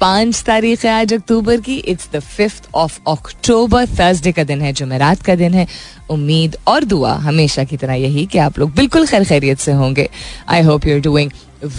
पाँच तारीख है आज अक्टूबर की। It's the fifth of October Thursday का दिन है, जुमेरात का दिन है। उम्मीद और दुआ हमेशा की तरह यही कि आप लोग बिल्कुल खैर खैरियत से होंगे। I hope you are doing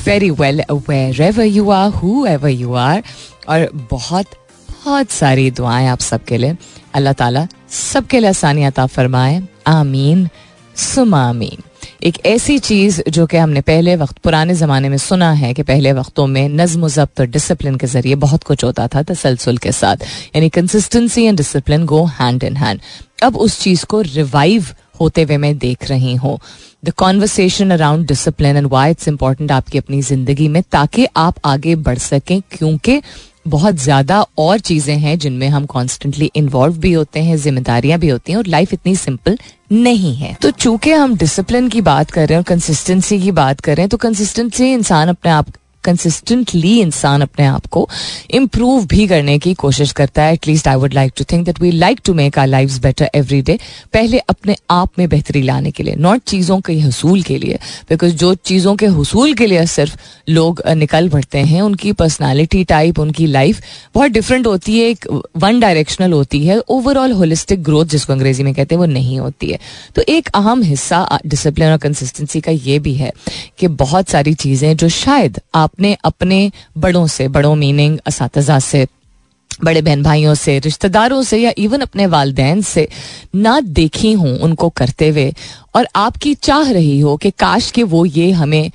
very well wherever you are whoever you are और बहुत बहुत सारी दुआएँ आप सबके लिए। अल्लाह ताला सबके लिए आसानियात फरमाए। आमीन। सुमा आमीन। एक ऐसी चीज़ जो कि हमने पहले वक्त, पुराने जमाने में सुना है कि पहले वक्तों में नज्म जब्त और डिसिप्लिन के ज़रिए बहुत कुछ होता था तसलसल के साथ। यानी consistency and discipline go hand in hand अब उस चीज़ को रिवाइव होते हुए मैं देख रही हूँ। The conversation around discipline and why it's important आपकी अपनी ज़िंदगी में ताकि आप आगे बढ़ सकें, क्योंकि बहुत ज़्यादा और चीज़ें हैं जिनमें हम कॉन्स्टेंटली इन्वॉल्व भी होते हैं, जिम्मेदारियाँ भी होती हैं और लाइफ इतनी सिंपल नहीं है। तो चूँकि हम डिसिप्लिन की बात कर रहे हैं और कंसिस्टेंसी की बात कर रहे हैं तो कंसिस्टेंसी इंसान अपने आप कंसिस्टेंटली इंसान अपने आप को इम्प्रूव भी करने की कोशिश करता है at least I would like to think that we like to make our life better every day पहले अपने आप में बेहतरी लाने के लिए नॉट चीज़ों के हसूल के लिए बिकॉज़ जो चीज़ों के हसूल के लिए सिर्फ़ लोग निकल पड़ते हैं, उनकी पर्सनैलिटी टाइप उनकी लाइफ बहुत डिफरेंट होती है, एक वन डायरेक्शनल होती है। ओवरऑल होलिस्टिक ग्रोथ जिसको अंग्रेज़ी में कहते हैं, वो नहीं होती है। तो एक अहम हिस्सा डिसिप्लिन और कंसिस्टेंसी का ये भी है कि बहुत सारी चीज़ें जो शायद आपने अपने बड़ों से, बड़ों मीनिंग इस से, बड़े बहन भाइयों से, रिश्तेदारों से या इवन अपने वालदेन से ना देखी हूँ उनको करते हुए और आपकी चाह रही हो कि काश के वो ये हमें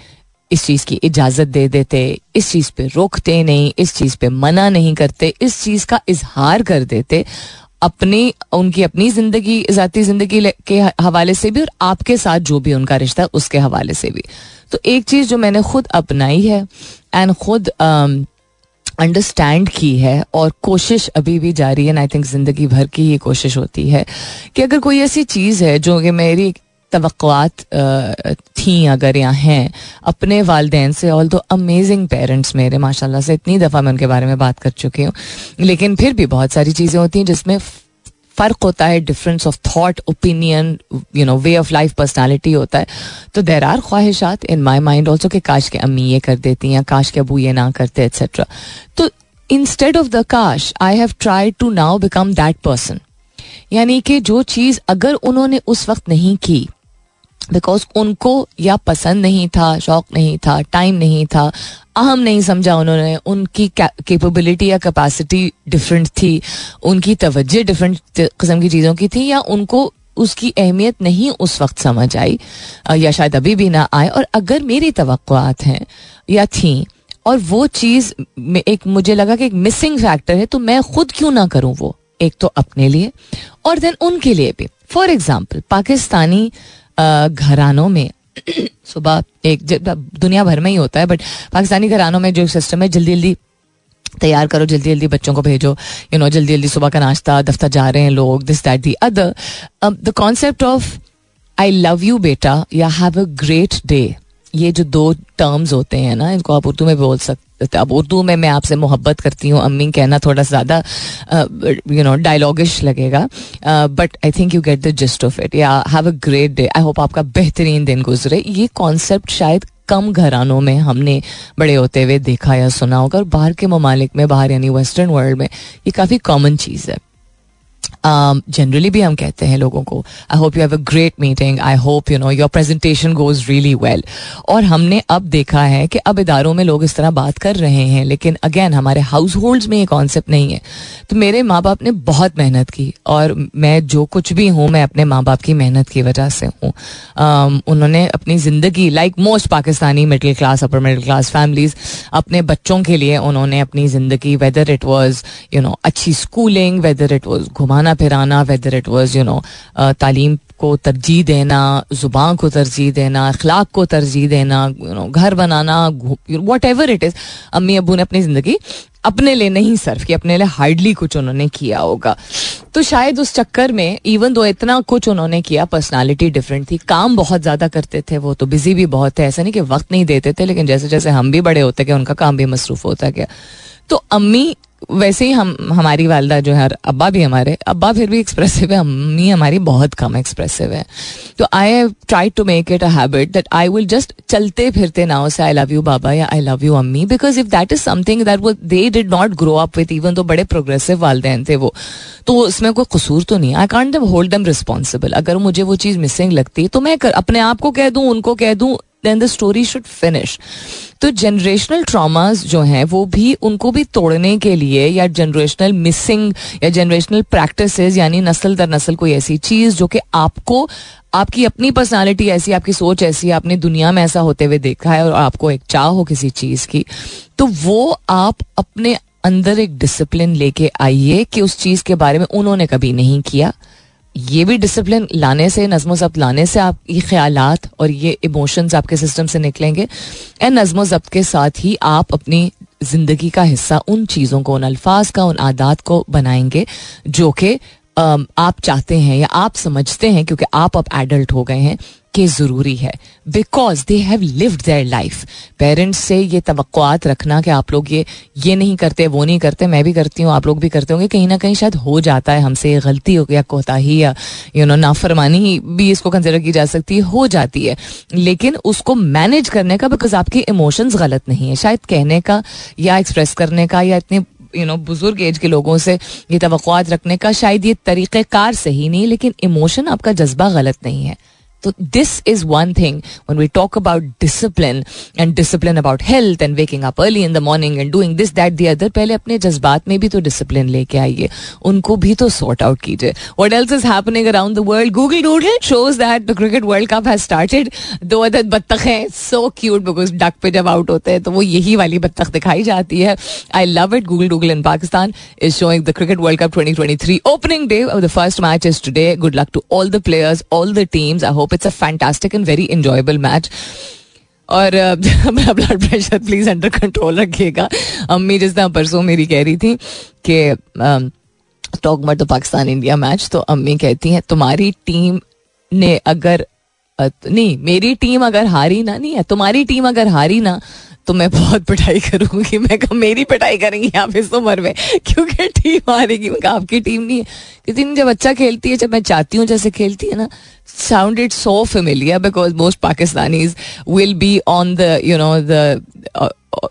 इस चीज़ की इजाज़त दे देते, इस चीज़ पे रोकते नहीं, इस चीज़ पे मना नहीं करते, इस चीज़ का इजहार कर देते अपनी उनकी अपनी ज़िंदगी जाती ज़िंदगी के हवाले से भी और आपके साथ जो भी उनका रिश्ता है उसके हवाले से भी। तो एक चीज़ जो मैंने खुद अपनाई है एंड खुद अंडरस्टैंड um, की है और कोशिश अभी भी जारी है आई थिंक ज़िंदगी भर की ये कोशिश होती है कि अगर कोई ऐसी चीज़ है जो कि मेरी तवक़ात थी अगर यहाँ हैं, अपने वालदेन से ऑल दो अमेजिंग पेरेंट्स मेरे, माशाल्लाह से, इतनी दफ़ा मैं उनके बारे में बात कर चुकी हूँ, लेकिन फिर भी बहुत सारी चीज़ें होती हैं जिसमें फ़र्क होता है difference of thought opinion you know way of life personality होता है। तो देर आर ख्वाहिशात इन माई माइंड ऑल्सो कि काश के अम्मी ये कर देती हैं, काश के अबू ये ना करते एक्सेट्रा तो इंस्टेड ऑफ़ द काश I have try to now become that person यानी कि जो चीज़ अगर उन्होंने उस वक्त नहीं की बिकॉज़ उनको या पसंद नहीं था, शौक नहीं था टाइम नहीं था, अहम नहीं समझा उन्होंने। उनकी कैपेबिलिटी या कैपेसिटी डिफरेंट थी। उनकी तवज्जो डिफरेंट किस्म की चीज़ों की थी या उनको उसकी अहमियत नहीं उस वक्त समझ आई या शायद अभी भी ना आए। और अगर मेरी तो हैं या थी और वो चीज़ एक मुझे लगा कि एक मिसिंग फैक्टर है तो मैं खुद क्यों ना करूँ वो? एक तो अपने लिए और देन उनके लिए भी। फॉर एग्ज़ाम्पल पाकिस्तानी घरानों में, सुबह एक दुनिया भर में ही होता है बट पाकिस्तानी घरानों में जो सिस्टम है, जल्दी जल्दी तैयार करो, जल्दी जल्दी बच्चों को भेजो यू नो जल्दी जल्दी सुबह का नाश्ता, दफ्तर जा रहे हैं लोग this that the other the concept of I love you बेटा या हैव अ ग्रेट डे ये जो दो टर्म्स होते हैं ना, इनको आप उर्दू में बोल सकते अब उर्दू में मैं आपसे मोहब्बत करती हूँ। अम्मी कहना थोड़ा ज़्यादा यू नो डायलॉगिश लगेगा। But I think you get the gist of it या have a great day I hope आपका बेहतरीन दिन गुजरे। ये कॉन्सेप्ट शायद कम घरानों में हमने बड़े होते हुए देखा या सुना होगा। और बाहर के ममालिक में, बाहर यानी वेस्टर्न वर्ल्ड में, ये काफ़ी कॉमन चीज़ है। जनरली um, भी हम कहते हैं लोगों को I hope you have a great meeting I hope you know your presentation goes really well और हमने अब देखा है कि अब इदारों में लोग इस तरह बात कर रहे हैं लेकिन अगेन हमारे हाउस होल्ड में ये कॉन्सेप्ट नहीं है। तो मेरे माँ बाप ने बहुत मेहनत की और मैं जो कुछ भी हूँ मैं अपने माँ बाप की मेहनत की वजह से हूँ। Um, उन्होंने अपनी ज़िंदगी like most Pakistani middle class upper middle class families अपने बच्चों के लिए उन्होंने अपनी ज़िंदगी whether it was you know अच्छी स्कूलिंग वेदर इट वॉज़ घुमाना फिराना whether it was you know तालीम को तरजीह देना, ज़ुबान को तरजीह देना, अखलाक को तरजीह देना यू नो घर बनाना वट एवर इट इज़ अम्मी अबू ने अपनी ज़िंदगी अपने लिए नहीं सर्व की, अपने लिए हार्डली कुछ उन्होंने किया होगा। तो शायद उस चक्कर में इवन दो इतना कुछ उन्होंने किया पर्सनालिटी डिफरेंट थी। काम बहुत ज़्यादा करते थे वो तो बिज़ी भी बहुत थे। ऐसा नहीं कि वक्त नहीं देते थे, लेकिन जैसे जैसे हम भी बड़े होते गए, उनका काम भी मसरूफ होता गया। तो अम्मी वैसे ही हम हमारी वालदा जो है अब्बा भी हमारे अब्बा फिर भी एक्सप्रेसिव है अम्मी हमारी बहुत कम एक्सप्रेसिव है। तो I have try to make it a habit that I will just चलते फिरते नाउ से आई लव यू बाबा या आई लव यू अम्मी because if that is something that वो they did not grow up with even तो बड़े progressive वालदेन थे वो तो उसमें कोई कसूर तो नहीं I can't hold them responsible अगर मुझे वो चीज़ मिसिंग लगती तो मैं कर, अपने आप को कह दूँ उनको कह दूँ then the story should finish तो जनरेशनल ट्रामाज जो हैं, वो भी उनको भी तोड़ने के लिए या जनरेशनल मिसिंग या जनरेशनल प्रैक्टिस यानी नस्ल दर नस्ल कोई ऐसी चीज़ जो कि आपको, आपकी अपनी पर्सनालिटी ऐसी, आपकी सोच ऐसी, आपने दुनिया में ऐसा होते हुए देखा है और आपको एक चाह हो किसी चीज़ की तो वो आप अपने अंदर एक डिसिप्लिन लेके आइए कि उस चीज़ के बारे में उन्होंने कभी नहीं किया। ये भी डिसिप्लिन लाने से नजमो जब्त लाने से आप, ये ख्याल और ये इमोशंस आपके सिस्टम से निकलेंगे। एंड नज़म जब्त के साथ ही आप अपनी ज़िंदगी का हिस्सा उन चीज़ों को, उन अल्फाज का, उन आदात को बनाएँगे जो कि आप चाहते हैं या आप समझते हैं, क्योंकि आप अब एडल्ट हो गए हैं, कि ज़रूरी है। Because they have lived their life parents से ये तो रखना कि आप लोग ये ये नहीं करते, वो नहीं करते, मैं भी करती हूँ, आप लोग भी करते होंगे, कहीं ना कहीं शायद हो जाता है हमसे गलती हो या कोताही, या यू नो नाफरमानी भी इसको कंसिडर की जा सकती है, हो जाती है। लेकिन उसको मैनेज करने का बिकॉज़ आपके इमोशंस गलत नहीं है। शायद कहने का, या एक्सप्रेस करने का, या इतने यू नो बुज़ुर्ग एज के लोगों से ये तो रखने का शायद ये तरीक़ेकार सही नहीं, लेकिन इमोशन आपका जज्बा गलत नहीं है। तो this is one thing one we talk about discipline and discipline about health and waking up early in the morning and doing this that the other पहले अपने जज्बात में भी तो डिसिप्लिन लेके आइए। उनको भी तो सॉर्ट आउट कीजिए। What else is happening around the world Google doodle shows that the cricket world cup has started दो अदद बत्तख हैं। सो क्यूट बिकॉज़ डक पे जब आउट होते हैं तो वो यही वाली बत्तख दिखाई जाती है। I love it Google doodle in Pakistan is showing the cricket world cup 2023 opening day the first match is today good luck to all the players all the teams I hope it's a fantastic and very enjoyable match और अपना blood pressure please under control रखिएगा। अम्मी जिस तरह परसों मेरी कह रही थी कि टॉक मट द पाकिस्तान इंडिया मैच तो अम्मी कहती हैं, तुम्हारी टीम ने अगर नहीं, मेरी टीम अगर हारी ना, नहीं है, तुम्हारी टीम अगर हारी ना तो मैं बहुत पिटाई करूँगी। मैं कहा, मेरी पिटाई करेंगी आप इस उम्र में। क्योंकि टीम हारेगी? मैं आपकी टीम नहीं है। क्योंकि जब अच्छा खेलती है, जब मैं चाहती हूँ जैसे खेलती है ना sound it so familiar because most Pakistanis will be on the you know the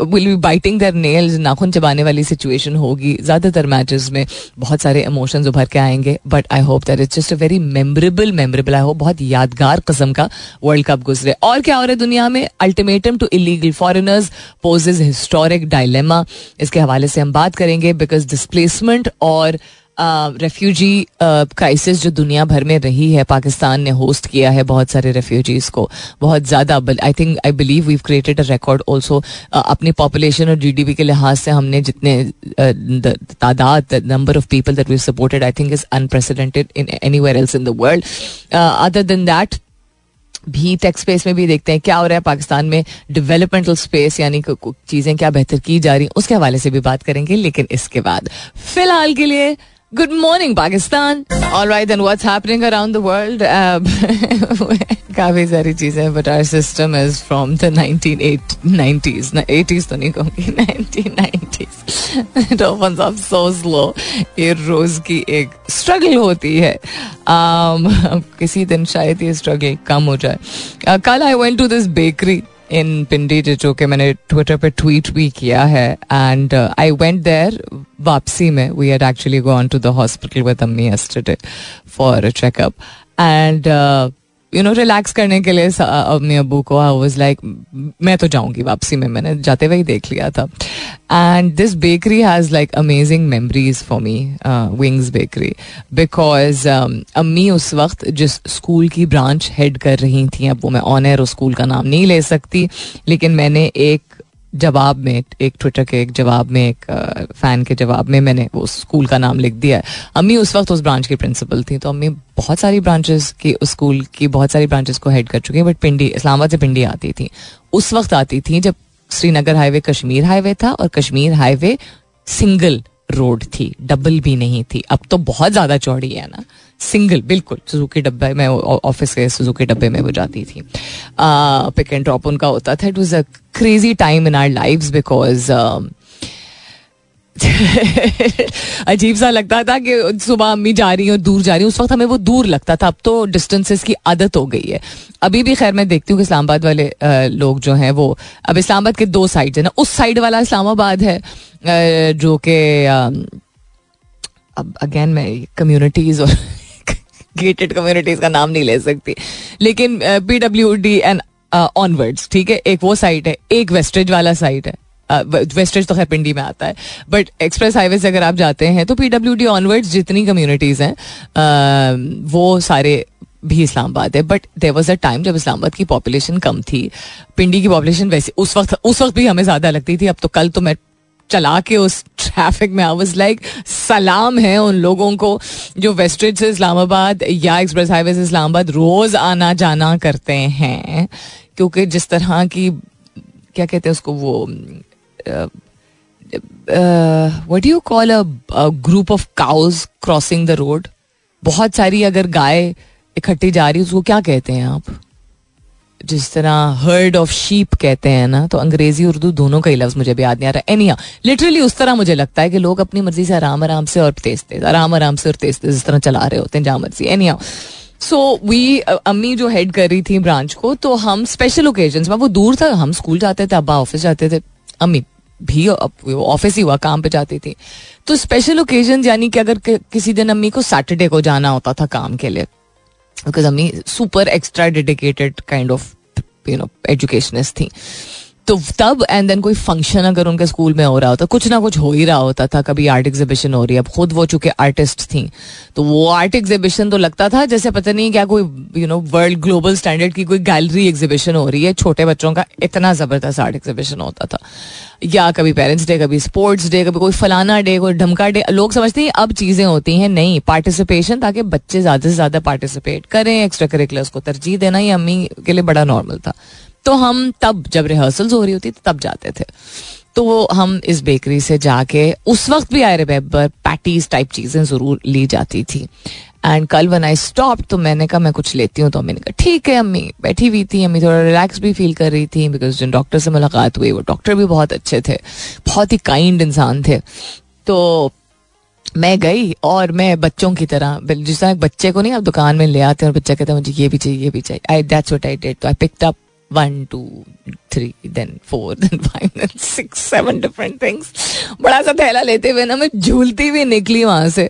will be biting their nails नाखून चबाने वाली सिचुएशन होगी। ज़्यादातर मैचेस में बहुत सारे इमोशंस उभर के आएँगे but I hope that it's just a very memorable memorable I hope बहुत यादगार कस्म का वर्ल्ड कप गुजरे। और क्या हो रहा है दुनिया में? Ultimatum to illegal foreigners poses historic dilemma इसके हवाले से हम बात करेंगे बिकॉज़ डिस्प्लेसमेंट और रेफ्यूजी क्राइसिस जो दुनिया भर में रही है, पाकिस्तान ने होस्ट किया है बहुत सारे रेफ्यूजीज को, बहुत ज़्यादा I think I believe we created a record also अपनी पॉपुलेशन और जीडीपी के लिहाज से हमने जितने तादाद number of people that we supported I think is unprecedented in anywhere else in the world other than that भी टेक स्पेस में भी देखते हैं, क्या हो रहा है पाकिस्तान में डेवलपमेंटल स्पेस यानी चीज़ें क्या बेहतर की जा रही उसके हवाले से भी बात करेंगे, लेकिन इसके बाद, फ़िलहाल के लिए Good morning Pakistan All right, then what's happening around the world? काफ़ी सारी चीज़ें but our system is from the nineteen nineties eighties तो नहीं कहूँगी नाइनटीन नाइन्टीज सो स्लो ये रोज़ की एक स्ट्रगल होती है. Um, किसी दिन शायद ये स्ट्रगल कम हो जाए. Uh, कल I went to this bakery in Pindi जो कि मैंने ट्विटर पे ट्वीट भी किया है एंड आई वेंट देयर वापसी में. We had actually gone to the hospital with अम्मी yesterday for a checkup and you know relax करने के लिए अपने अबू को आई वॉज़ लाइक मैं तो जाऊँगी वापसी में, मैंने जाते हुए देख लिया था। And this bakery has like amazing memories for me wings bakery because अम्मी उस वक्त जिस स्कूल की ब्रांच हेड कर रही थी, अब वो मैं ऑनर उस स्कूल का नाम नहीं ले सकती, लेकिन मैंने एक जवाब में, एक ट्विटर के एक जवाब में, एक फ़ैन के जवाब में मैंने वो स्कूल का नाम लिख दिया है। अम्मी उस वक्त उस ब्रांच की प्रिंसिपल थी तो अम्मी बहुत सारी ब्रांचेस की उस स्कूल की, बहुत सारी ब्रांचेस को हेड कर चुकी हैं बट पिंडी, इस्लामाबाद से पिंडी आती थी। उस वक्त आती थी जब श्रीनगर हाईवे कश्मीर हाईवे था और कश्मीर हाईवे सिंगल रोड थी, डबल भी नहीं थी। अब तो बहुत ज़्यादा चौड़ी है ना। सिंगल, बिल्कुल, सुजुकी डब्बे में ऑफ़िस के सुजुकी डब्बे में वो जाती थी। पिक एंड ड्रॉप उनका होता था। It was a crazy time in our life because अजीब सा लगता था कि सुबह अम्मी जा रही हूँ दूर जा रही हूँ। उस वक्त हमें वो दूर लगता था। अब तो डिस्टेंसेस की आदत हो गई है। अभी भी खैर मैं देखती हूँ कि इस्लामाबाद वाले लोग जो हैं वो, अब इस्लामाबाद के दो साइड है ना। उस साइड वाला इस्लामाबाद है जो कि अब अगेन मैं कम्युनिटीज और गेटेड कम्युनिटीज का नाम नहीं ले सकती। लेकिन P W D and onwards ठीक है? एक वो साइट है, एक वेस्टेज वाला साइट है। वेस्टेज तो खैर पिंडी में आता है। बट एक्सप्रेस हाईवे से अगर आप जाते हैं तो पी डब्ल्यू डी ऑनवर्ड्स जितनी कम्युनिटीज हैं वो सारे भी इस्लामाबाद है। But there was a time जब इस्लामाबाद की पॉपुलेशन कम थी। पिंडी की पॉपुलेशन वैसे, उस वक्त उस वक्त भी हमें ज़्यादा लगती थी। अब तो कल तो मैं चला के उस ट्रैफ़िक में आई वाज लाइक सलाम है उन लोगों को जो वेस्टेज से इस्लामाबाद या एक्सप्रेस हाईवे से इस्लामाबाद रोज आना जाना करते हैं। क्योंकि जिस तरह की, क्या कहते हैं उसको, वो what you call a group of cows crossing the road बहुत सारी अगर गाय इकट्ठी जा रही है, उसको क्या कहते हैं आप? जिस तरह हर्ड ऑफ़ शीप कहते हैं ना तो अंग्रेज़ी, उर्दू दोनों का ही लफ्ज मुझे भी याद नहीं आ रहा। एनी लिटरली उस तरह मुझे लगता है कि लोग अपनी मर्ज़ी से आराम आराम से और तेज तेज, आराम आराम से और तेज तेज इस तरह चला रहे होते हैं, जहाँ मर्ज़ी। एनी सो वी अम्मी जो हेड कर रही थी ब्रांच को तो हम स्पेशल ओकेजन में वो दूर था, हम स्कूल जाते थे, अब्बा ऑफ़िस जाते थे। अम्मी भी ऑफ़िस ही हुआ, काम पे जाती थी। तो स्पेशल ओकेजन यानी कि अगर किसी दिन अम्मी को सैटरडे को जाना होता था काम के लिए बिकॉज़ अम्मी super extra dedicated kind of you know educationist थी। तो तब एंड देन कोई फ़ंक्शन अगर उनके स्कूल में हो रहा होता, कुछ ना कुछ हो ही रहा होता था, कभी आर्ट एग्जीबिशन हो रही है अब खुद वो चूँकि आर्टिस्ट थी तो वो आर्ट एग्जीबिशन तो लगता था, जैसे पता नहीं क्या कोई you know world global standard की कोई गैलरी एग्जीबिशन हो रही है, छोटे बच्चों का इतना ज़बरदस्त आर्ट एग्जीबिशन होता था। या कभी पेरेंट्स डे कभी स्पोर्ट्स डे कभी कोई फलाना डे कोई ढमका डे लोग समझते हैं अब चीज़ें होती हैं, नहीं पार्टिसिपेशन ताकि बच्चे ज़्यादा से ज़्यादा पार्टिसिपेट करें एक्स्ट्रा करिकुलर्स को, तरजीह देना ये अम्मी के लिए बड़ा नॉर्मल था। तो हम तब, जब रिहर्सल्स हो रही होती तब जाते थे। तो हम इस बेकरी से जाके, उस वक्त भी आई रिमेम्बर पैटीज टाइप चीज़ें ज़रूर ली जाती थी। एंड कल वन आई स्टॉप तो मैंने कहा, मैं कुछ लेती हूँ। तो अम्मी ने कहा, ठीक है अम्मी, बैठी हुई थी। अम्मी थोड़ा रिलैक्स भी फील कर रही थी बिकॉज़ जिन डॉक्टर से मुलाकात हुई, वो डॉक्टर भी बहुत अच्छे थे। बहुत ही काइंड इंसान थे। तो मैं गई और मैं बच्चों की तरह जिस तरह बच्चे को नहीं, आप दुकान में ले आते हैं और बच्चा कहता है, मुझे ये भी चाहिए, ये भी चाहिए। I that's what I did तो I picked up one two three then four then five then six seven different things बड़ा सा थैला लेते हुए ना मैं झूलती हुई निकली वहाँ से।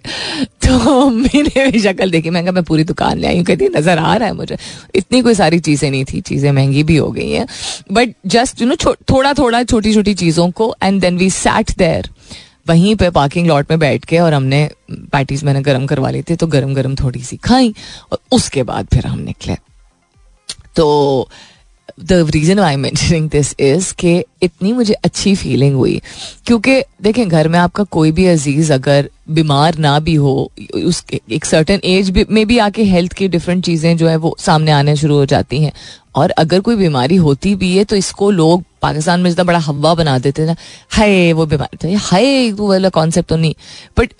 तो मैंने भी शक्ल देखी। मैं मैं पूरी दुकान ले आई हूँ, कहती, नज़र आ रहा है मुझे। इतनी कोई सारी चीज़ें नहीं थी। चीज़ें महँगी भी हो गई हैं। बट जस्ट यू नो थोड़ा थोड़ा छोटी छोटी चीज़ों को and then we sat there वहीं पे पार्किंग लॉट में बैठ के, और हमने पैटीज मैंने गर्म करवा ली थी तो गर्म गर्म थोड़ी सी खाई, और उसके बाद फिर हम निकले। तो द रीजन आई मैं दिस इज़ के इतनी मुझे अच्छी फीलिंग हुई। क्योंकि देखें, घर में आपका कोई भी अज़ीज़ अगर बीमार ना भी हो उस एक सर्टन एज में भी आके हेल्थ की डिफरेंट चीज़ें जो है वो सामने आने शुरू हो जाती हैं। और अगर कोई बीमारी होती भी है तो इसको लोग पाकिस्तान में जितना बड़ा हवा बना देते ना, हाय, वो बीमार थे हाय, वो वाला कॉन्सेप्ट तो नहीं। बट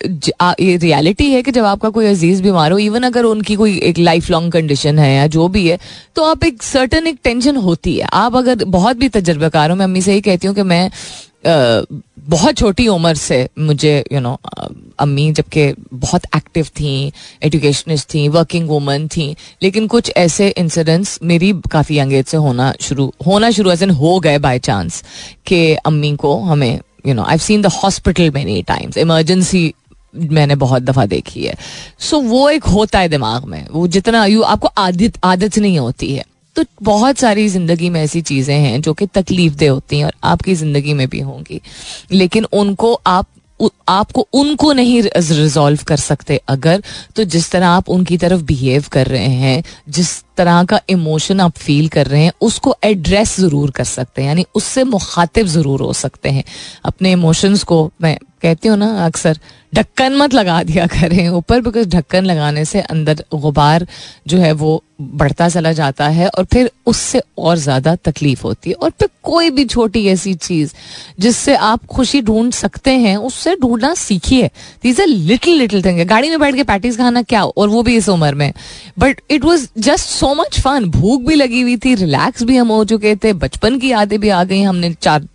ये रियलिटी है कि जब आपका कोई अज़ीज़ बीमार हो इवन अगर उनकी कोई एक लाइफ लॉन्ग कंडीशन है या जो भी है तो आप एक सर्टन एक टेंशन होती है। आप अगर बहुत भी तजर्बाकार हो, मैं अम्मी से ही कहती हूँ कि मैं बहुत छोटी उम्र से मुझे यू नो अम्मी जबकि बहुत एक्टिव थी एजुकेशनिस्ट थी वर्किंग वूमन थी लेकिन कुछ ऐसे इंसिडेंट्स मेरी काफ़ी यंग एज से होना शुरू होना शुरू एज हो गए बाय चांस कि अम्मी को हमें you know I seen the hospital many times emergency मैंने बहुत दफ़ा देखी है। सो so, वो एक होता है दिमाग में वो जितना यू आपको आदत आदत नहीं होती है। तो बहुत सारी ज़िंदगी में ऐसी चीज़ें हैं जो कि तकलीफ़ दे होती हैं और आपकी ज़िंदगी में भी होंगी। लेकिन उनको आप आपको उनको नहीं रिजॉल्व कर सकते अगर तो जिस तरह आप उनकी तरफ़ बिहेव कर रहे हैं, जिस तरह का इमोशन आप फील कर रहे हैं, उसको एड्रेस ज़रूर कर सकते हैं, यानी उससे मुखातिब ज़रूर हो सकते हैं। अपने इमोशंस को, मैं कहती हूँ ना अक्सर, ढक्कन मत लगा दिया करें ऊपर बिकॉज़ ढक्कन लगाने से अंदर गुबार जो है वो बढ़ता चला जाता है और फिर उससे और ज़्यादा तकलीफ़ होती है। और फिर कोई भी छोटी ऐसी चीज़ जिससे आप खुशी ढूंढ सकते हैं, उससे ढूंढना सीखिए। These are little little thing गाड़ी में बैठ के पैटीज खाना क्या, और वो भी इस उम्र में। But it was just so much fun भूख भी लगी हुई थी रिलैक्स भी हम हो चुके थे, बचपन की यादें भी आ गई, हमने चार,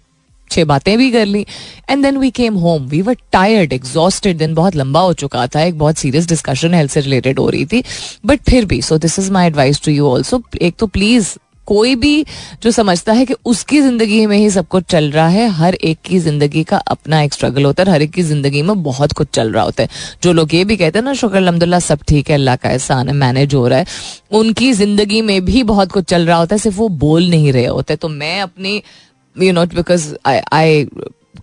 छह बातें भी कर ली। And then we came home we were tired exhausted दिन बहुत लंबा हो चुका था, एक बहुत सीरियस डिस्कशन हेल्थ से रिलेटेड हो रही थी। बट फिर भी so this is my advice to you also एक तो प्लीज़ कोई भी जो समझता है कि उसकी ज़िंदगी में ही सब कुछ चल रहा है, हर एक की ज़िंदगी का अपना एक स्ट्रगल होता है हर एक की ज़िंदगी में बहुत कुछ चल रहा होता है। जो लोग ये भी कहते हैं ना, शुक्र अलहमदुल्ला सब ठीक है, अल्लाह का एहसान है मैनेज हो रहा है। उनकी ज़िंदगी में भी बहुत कुछ चल रहा होता है, सिर्फ़ वो बोल नहीं रहे होते। तो मैं अपनी you note because I I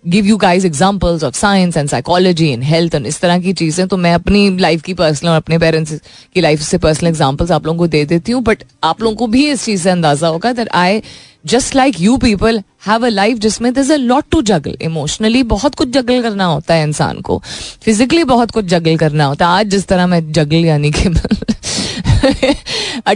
give you guys examples of science and psychology and health and इस तरह की चीज़ें तो मैं अपनी लाइफ की पर्सनल और अपने पेरेंट्स की लाइफ से पर्सनल एग्जाम्पल्स आप लोगों को दे देती हूँ बट आप लोगों को भी इस चीज़ से अंदाज़ा होगा that I just like you people have a life जिसमें there a lot to juggle emotionally बहुत कुछ जगल करना होता है इंसान को. फिजिकली बहुत कुछ जगल करना होता है. आज जिस तरह मैं जगल यानी कि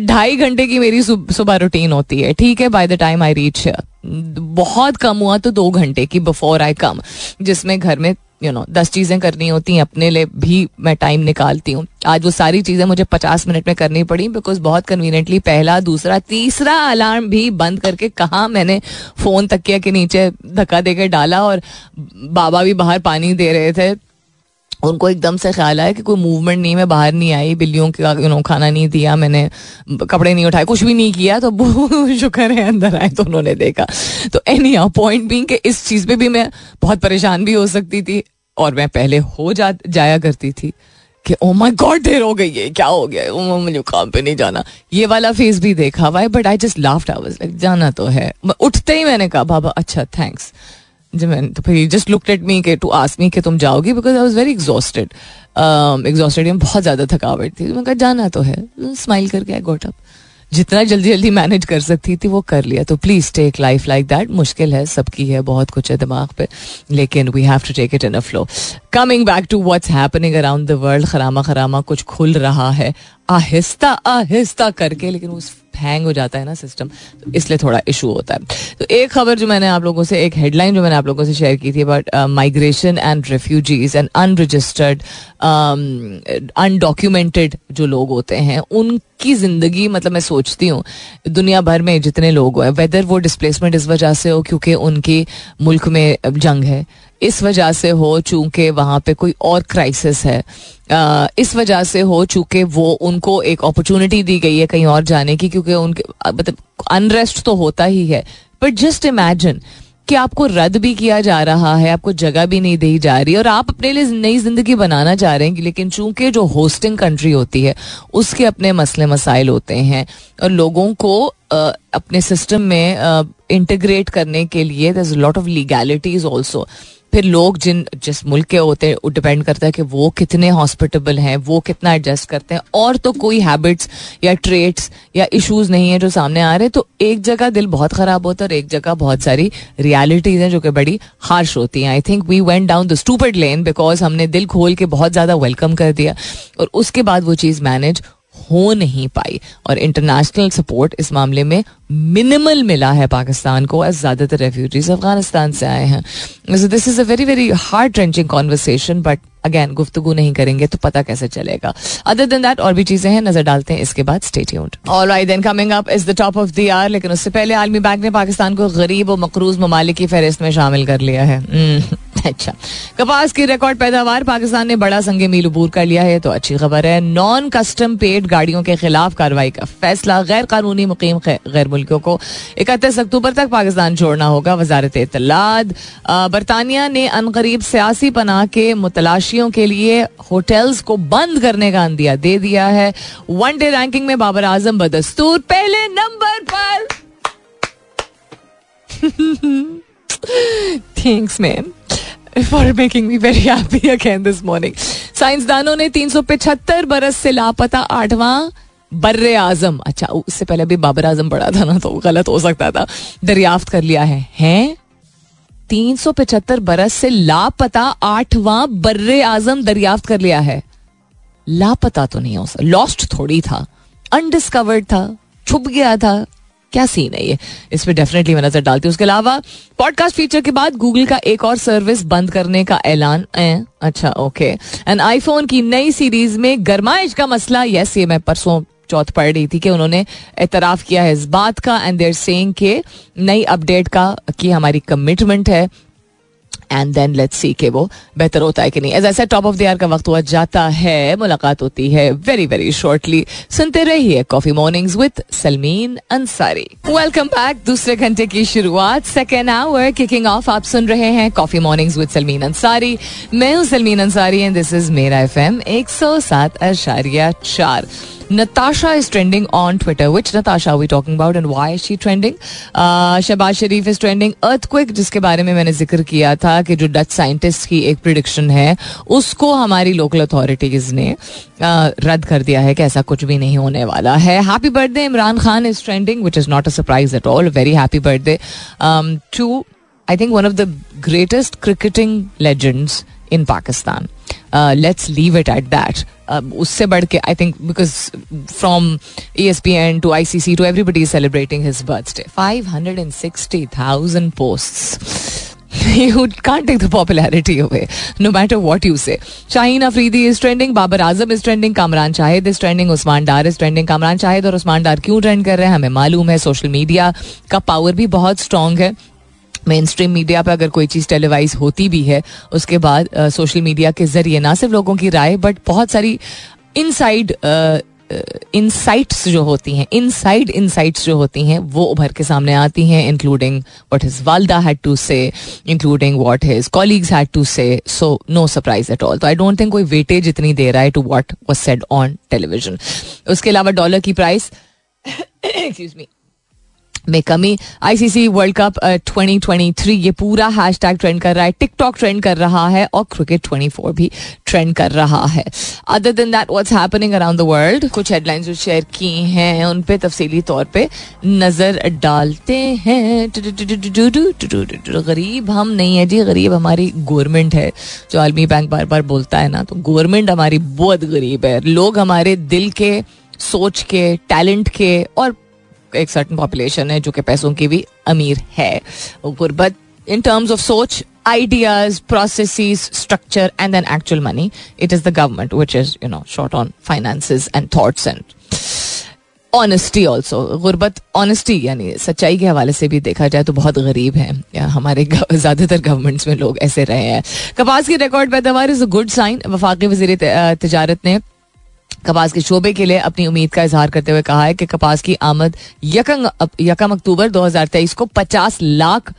ढाई घंटे की मेरी सुबह रूटीन होती है ठीक है? By the time I reach बहुत कम हुआ तो दो घंटे की बिफोर आई कम जिसमें घर में यू you नो know, दस चीज़ें करनी होती हैं अपने लिए भी मैं टाइम निकालती हूँ। आज वो सारी चीज़ें मुझे पचास मिनट में करनी पड़ी बिकॉज़ बहुत कन्वीनियंटली पहला दूसरा तीसरा अलार्म भी बंद करके कहा मैंने फ़ोन तकिया के नीचे धक्का देकर डाला और बाबा भी बाहर पानी दे रहे थे। उनको एकदम से ख्याल आया कि कोई मूवमेंट नहीं, मैं बाहर नहीं आई, बिल्लियों का यू नो खाना नहीं दिया, मैंने कपड़े नहीं उठाए, कुछ भी नहीं किया तो शुक्र है, अंदर आए तो उन्होंने देखा। तो एनी पॉइंट भी कि इस चीज़ पे भी मैं बहुत परेशान भी हो सकती थी, और मैं पहले हो जा, जाया करती थी कि ओ माय गॉड देर हो गई है, क्या हो गया ओ मुझे काम पे नहीं जाना। ये वाला फेस भी देखा है but I just laughed I was like जाना तो है। उठते ही मैंने कहा, बाबा अच्छा थैंक्स जब मैंने तो फिर जस्ट लुक एट मी के टू आस्क मी कि तुम जाओगी? Because I was very exhausted exhausted में बहुत ज़्यादा थकावट थी। मैं कहा, जाना तो है। स्माइल करके आई गोट अप जितना जल्दी जल्दी मैनेज कर सकती थी, वो कर लिया। तो please take life like that मुश्किल है, सबकी है, बहुत कुछ है दिमाग पे। लेकिन we have to take it in a flow coming back to what's happening around the world खरामा खरामा कुछ खुल रहा है। आहिस्ता आहिस्ता करके, लेकिन उस हैंग हो जाता है ना सिस्टम तो इसलिए थोड़ा इशू होता है। तो एक खबर जो मैंने आप लोगों से, एक हेडलाइन जो मैंने आप लोगों से शेयर की थी about migration and refugees and unregistered undocumented जो लोग होते हैं, उनकी ज़िंदगी मतलब मैं सोचती हूँ, दुनिया भर में जितने लोग हैं वेदर वो डिस्प्लेसमेंट इस वजह से हो क्योंकि उनकी मुल्क में जंग है इस वजह से हो चूँकि वहाँ पे कोई और क्राइसिस है। इस वजह से हो चूँकि वो उनको एक अपॉर्चुनिटी दी गई है कहीं और जाने की, क्योंकि उनके मतलब अनरेस्ट तो होता ही है। बट जस्ट इमेजिन कि आपको रद्द भी किया जा रहा है, आपको जगह भी नहीं दी जा रही, और आप अपने लिए नई ज़िंदगी बनाना चाह रहे हैं, लेकिन चूँकि जो होस्टिंग कंट्री होती है, उसके अपने मसले मसाइल होते हैं, और लोगों को अपने सिस्टम में इंटीग्रेट करने के लिए there lot of legalities also फिर लोग जिन, जिस मुल्क के होते हैं डिपेंड करता है कि वो कितने हॉस्पिटेबल हैं, वो कितना एडजस्ट करते हैं। और तो कोई हैबिट्स या ट्रेट्स या इश्यूज़ नहीं है जो सामने आ रहे हैं तो एक जगह दिल बहुत खराब होता है और एक जगह बहुत सारी रियलिटीज हैं जो कि बड़ी हार्श होती हैं। I think we went down the stupid lane because हमने दिल खोल के बहुत ज़्यादा वेलकम कर दिया। और उसके बाद वो चीज़ मैनेज हो नहीं पाई। और इंटरनेशनल सपोर्ट इस मामले में मिनिमल मिला है पाकिस्तान को एज ज़्यादातर रेफ्यूजीज अफ़गानिस्तान से आए हैं। This is a very very heart wrenching conversation but again गुफ्तगु नहीं करेंगे तो पता कैसे चलेगा। अदर देन दैट और भी चीज़ें हैं, नज़र डालते हैं इसके बाद। Stay tuned alright then coming up is the top of the hour लेकिन उससे पहले आलमी बैंक ने पाकिस्तान को गरीब और मकरूज ममालिक की फहरिस्त में शामिल कर लिया है। Hmm. अच्छा। कपास की रिकॉर्ड पैदावार पाकिस्तान ने बड़ा संगे मील उबूर कर लिया है तो अच्छी खबर है। नॉन कस्टम पेड गाड़ियों के खिलाफ कार्रवाई का फैसला गैर कानूनी मुकीम गैर मुल्कियों को। इकतीस अक्टूबर तक पाकिस्तान छोड़ना होगा वजारत इतलाद बरतानिया ने अनकरीब सियासी पनाह के मुतलाशियों के लिए होटल्स को बंद करने का अंदिया दे दिया है। वन डे रैंकिंग में बाबर आज़म बदस्तूर, पहले नंबर पर। Thanks ma'am for making me very happy again this morning साइंसदानों ने तीन सौ पिछहत्तर बरस से लापता आठवां बर्र आज़म अच्छा उससे पहले भी बाबर आज़म पड़ा था ना तो गलत हो सकता था दरियाफ्त कर लिया है हैं तीन सौ पिछहत्तर बरस से लापता आठवां बर्र आज़म दरियाफ्त कर लिया है लापता तो नहीं हो सकता लॉस्ट थोड़ी था अनडिस्कवर्ड था छुप गया था क्या सीन है ये? इस पर डेफिनेटली मैं नज़र डालती हूँ। उसके अलावा पॉडकास्ट फीचर के बाद गूगल का एक और सर्विस बंद करने का ऐलान अच्छा ओके एंड आईफोन की नई सीरीज़ में गर्माइश का मसला यस ये मैं परसों चौथ पढ़ रही थी कि उन्होंने एतराफ़ किया है इस बात का एंड देर सेइंग के नई अपडेट का, कि हमारी कमिटमेंट है। एंड देन लेट्स सी के वो बेहतर होता है कि नहीं. ऐसा टॉप ऑफ़ द ईयर का वक्त हुआ जाता है. मुलाकात होती है वेरी वेरी शॉर्टली सुनते रहिए coffee mornings with Salmeen Ansari welcome back दूसरे घंटे की शुरुआत. सेकेंड आवर किकिंग ऑफ़ आप सुन रहे हैं coffee mornings with Salmeen Ansari मैं हूँ Salmeen Ansari and this is मेरा एफ़ एम एक सौ सात अशारिया चार. Natasha is trending on Twitter. Which Natasha are we talking about and why is she trending? Uh, Shahbaz Sharif is trending. Earthquake जिसके बारे में मैंने ज़िक्र किया था कि जो डच साइंटिस्ट की एक प्रिडिक्शन है उसको हमारी लोकल अथॉरिटीज ने uh, रद्द कर दिया है कि ऐसा कुछ भी नहीं होने वाला है happy birthday Imran Khan is trending which is not a surprise at all very happy birthday to I think one of the greatest cricketing legends in Pakistan let's leave it at that उससे बढ़ के I think because from E S P N to I C C to everybody celebrating his birthday five hundred and sixty thousand post you can't take the popularity away no matter what you say Shaheen Afridi is trending Babar Azam is trending Kamran Shahid is trending Usman Dar is trending Kamran Shahid और उस्मान डार क्यों trend कर रहे हैं? हमें मालूम है social media का power भी बहुत स्ट्रॉन्ग है। मेन स्ट्रीम मीडिया पर अगर कोई चीज़ टेलीवाइज होती भी है, उसके बाद सोशल मीडिया के ज़रिए, ना सिर्फ़ लोगों की राय बट बहुत सारी इनसाइड इनसाइट्स जो होती हैं इनसाइड इनसाइट्स जो होती हैं, वो उभर के सामने आती हैं इंक्लूडिंग व्हाट हिज वालदा had to say including what his colleagues had to say so no surprise at all तो आई डोंट थिंक कोई वेटेज इतनी दे रहा है to what was said on television उसके अलावा डॉलर की प्राइस एक्सक्यूज मी में कमी। आईसीसी वर्ल्ड कप 2023 ये पूरा हैश टैग ट्रेंड कर रहा है। टिकटॉक ट्रेंड कर रहा है और क्रिकेट 24 भी ट्रेंड कर रहा है। Other than that what's happening around the world कुछ हेडलाइंस जो शेयर की हैं, उन पे तफसीली तौर पे नज़र डालते हैं। गरीब हम नहीं है जी, गरीब हमारी गवर्नमेंट है। जो आलमी बैंक बार बार बोलता है ना तो गवर्नमेंट हमारी बहुत गरीब है। लोग हमारे दिल के, सोच के टैलेंट के और एक सर्टन पॉपुलेशन है जो कि पैसों की भी अमीर है। गुर्बत इन टर्म्स ऑफ़ सोच ideas, processes, structure, and then actual money. It is the government which is, you know, short on finances and thoughts and honesty also गुर्बत ऑनेस्टी यानी सच्चाई के हवाले से भी देखा जाए तो बहुत गरीब है। या हमारे ज़्यादातर गवर्नमेंट्स में लोग ऐसे रहे हैं। कपास की रिकॉर्ड पैदावार इज़ अ गुड साइन वफाकी वजी तजारत ने कपास के शोबे के लिए अपनी उम्मीद का इजहार करते हुए कहा है कि कपास की आमद यकम अक्टूबर 2023 को 50 लाख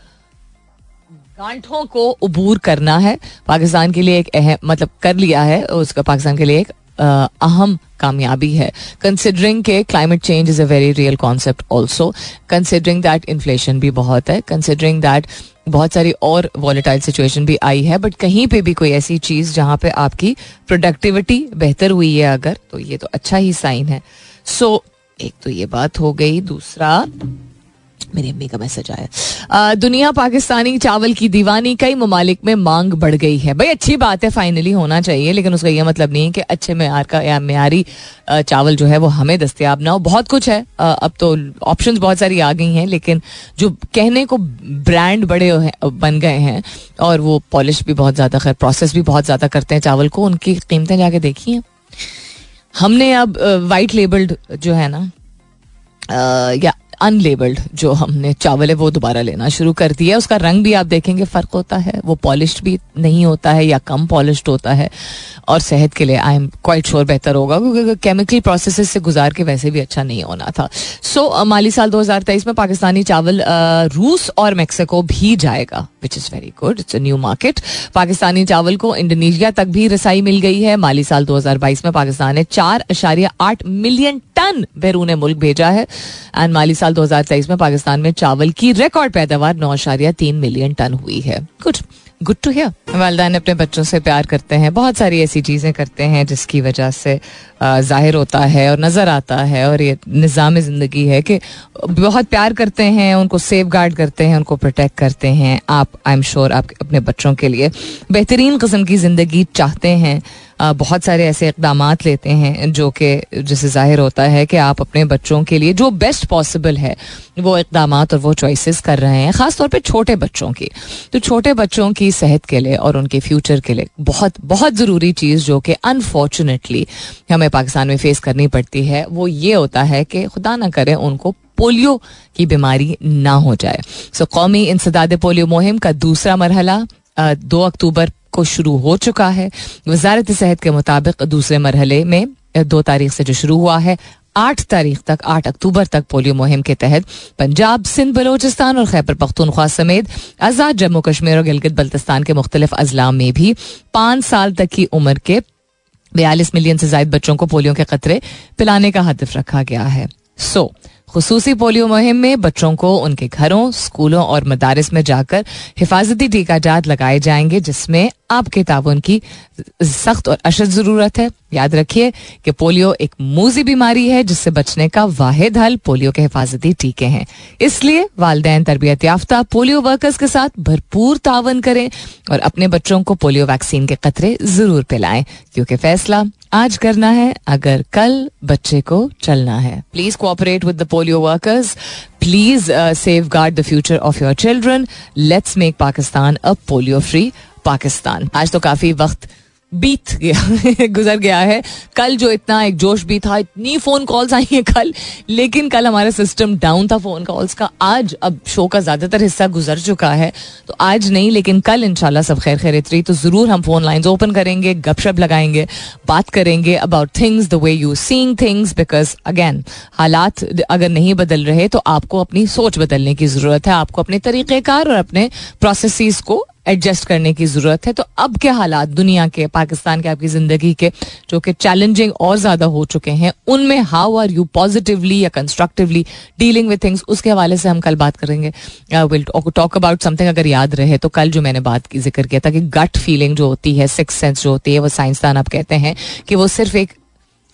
गांठों को उबूर करना है। पाकिस्तान के लिए एक अहम मतलब कर लिया है, उसका पाकिस्तान के लिए एक अहम कामयाबी है। कंसिडरिंग के climate change is a very real concept also considering that inflation भी बहुत है। कंसिडरिंग दैट बहुत सारी और वॉलेटाइल सिचुएशन भी आई है बट कहीं पे भी कोई ऐसी चीज़ जहाँ पे आपकी प्रोडक्टिविटी बेहतर हुई है अगर तो ये तो अच्छा ही साइन है। सो so, एक तो ये बात हो गई दूसरा मेरी अम्मी का मैसेज आया। दुनिया पाकिस्तानी चावल की दीवानी कई ममालिक में मांग बढ़ गई है। भाई, अच्छी बात है फाइनली होना चाहिए, लेकिन उसका यह मतलब नहीं है कि अच्छे मैार का, या मैारी चावल जो है वो हमें दस्तियाब ना हो। बहुत कुछ है। अब तो ऑप्शंस बहुत सारी आ गई हैं, लेकिन जो कहने को ब्रांड बड़े बन गए हैं, और वो पॉलिश भी बहुत ज़्यादा खैर प्रोसेस भी बहुत ज़्यादा करते हैं चावल को, उनकी कीमतें जाके देखी हैं। हमने अब वाइट लेबल्ड जो है ना या अनलेबल्ड जो हमने चावल है वो दोबारा लेना शुरू कर दिया उसका रंग भी आप देखेंगे फ़र्क होता है। वो पॉलिश भी नहीं होता है या कम पॉलिश होता है। और सेहत के लिए आई एम क्वाइट श्योर बेहतर होगा क्योंकि केमिकल प्रोसेस से गुजार के वैसे भी अच्छा नहीं होना था। सो so, माली साल 2023 में पाकिस्तानी चावल रूस और मेक्सिको भी जाएगा which is very good it's new market Pakistani चावल को इंडोनेशिया तक भी रसाई मिल गई है। माली साल 2022 में पाकिस्तान ने चार अशारिया आठ मिलियन टन बैरून मुल्क भेजा है। एंड माली साल 2023 में पाकिस्तान में चावल की रिकॉर्ड पैदावार नौ अशारिया तीन मिलियन टन हुई है। कुछ गुड टू हियर वालदान अपने बच्चों से प्यार करते हैं। बहुत सारी ऐसी चीज़ें करते हैं जिसकी वजह से ज़ाहिर होता है और नज़र आता है और ये निज़ाम ज़िंदगी है कि बहुत प्यार करते हैं, उनको सेफ़ गार्ड करते हैं, उनको प्रोटेक्ट करते हैं। आप आई एम श्योर आप अपने बच्चों के लिए बेहतरीन कस्म की ज़िंदगी चाहते हैं। बहुत सारे ऐसे इकदाम लेते हैं जो कि, जिससे ज़ाहिर होता है कि आप अपने बच्चों के लिए जो बेस्ट पॉसिबल है, वो इकदाम और वो चॉइसेस कर रहे हैं, ख़ासतौर पर छोटे बच्चों की। तो छोटे बच्चों की सेहत के लिए और उनके फ्यूचर के लिए बहुत बहुत ज़रूरी चीज़ जो कि अनफॉर्चुनेटली हमें पाकिस्तान में फेस करनी पड़ती है, वो ये होता है कि खुदा ना करे उनको पोलियो की बीमारी ना हो जाए। सो कौमी इंसदाद पोलियो मुहिम का दूसरा मरहला दो अक्टूबर को शुरू हो चुका है। वजारत सेहत के मुताबिक दूसरे मरहले में दो तारीख से जो शुरू हुआ है आठ तारीख तक आठ अक्टूबर तक पोलियो मुहिम के तहत पंजाब सिंध बलोचिस्तान और खैबर पख्तूनख्वा समेत आज़ाद जम्मू कश्मीर और गिलगित बल्तिस्तान के मुख्तलिफ़ अजला में भी पाँच साल तक की उम्र के बयालीस मिलियन से ज़्यादा बच्चों को पोलियो के खतरे पिलाने का हदफ रखा गया है। सो so, खसूसी पोलियो मुहिम में बच्चों को उनके घरों, स्कूलों और मदारस में जाकर हिफाजती टीका जात लगाए जाएँगे, जिसमें आपके ताउन की सख्त और अशद ज़रूरत है। याद रखिए कि पोलियो एक मूजी बीमारी है, जिससे बचने का वाहिद हल पोलियो के हिफाजती टीके हैं। इसलिए वालदेन तरबियत याफ्ता पोलियो वर्कर्स के साथ भरपूर तावन करें और अपने बच्चों को पोलियो वैक्सीन के कतरे ज़रूर पिलाएँ, क्योंकि फैसला आज करना है, अगर कल बच्चे को चलना है। Please cooperate with the polio workers please safeguard the future of your children let's make Pakistan a polio free Pakistan आज तो काफ़ी वक्त बीत गया, गुजर गया है। कल जो इतना एक जोश भी था, इतनी फ़ोन कॉल्स आई हैं कल, लेकिन कल हमारा सिस्टम डाउन था फ़ोन कॉल्स का। आज अब शो का ज़्यादातर हिस्सा गुजर चुका है। तो आज नहीं, लेकिन कल इंशाल्लाह सब खैर खैरित रही तो ज़रूर हम फ़ोन लाइंस ओपन करेंगे, गपशप लगाएँगे, बात करेंगे about things the way you seeing things because again हालात अगर नहीं बदल रहे तो आपको अपनी सोच बदलने की ज़रूरत है। आपको अपने तरीक़ेकार और अपने प्रोसेस को एडजस्ट करने की ज़रूरत है। तो अब के हालात, दुनिया के, पाकिस्तान के, आपकी ज़िंदगी के, जो कि चैलेंजिंग और ज़्यादा हो चुके हैं, उनमें हाउ आर यू पॉजिटिवली या कंस्ट्रक्टिवली डीलिंग विद थिंग्स उसके हवाले से हम कल बात करेंगे। विल टॉक अबाउट समथिंग अगर याद रहे तो कल जो मैंने बात की, ज़िक्र किया था कि गट फीलिंग जो होती है सिक्स सेंस जो होती है, वो साइंसदान आप कहते हैं, कि वो सिर्फ़ एक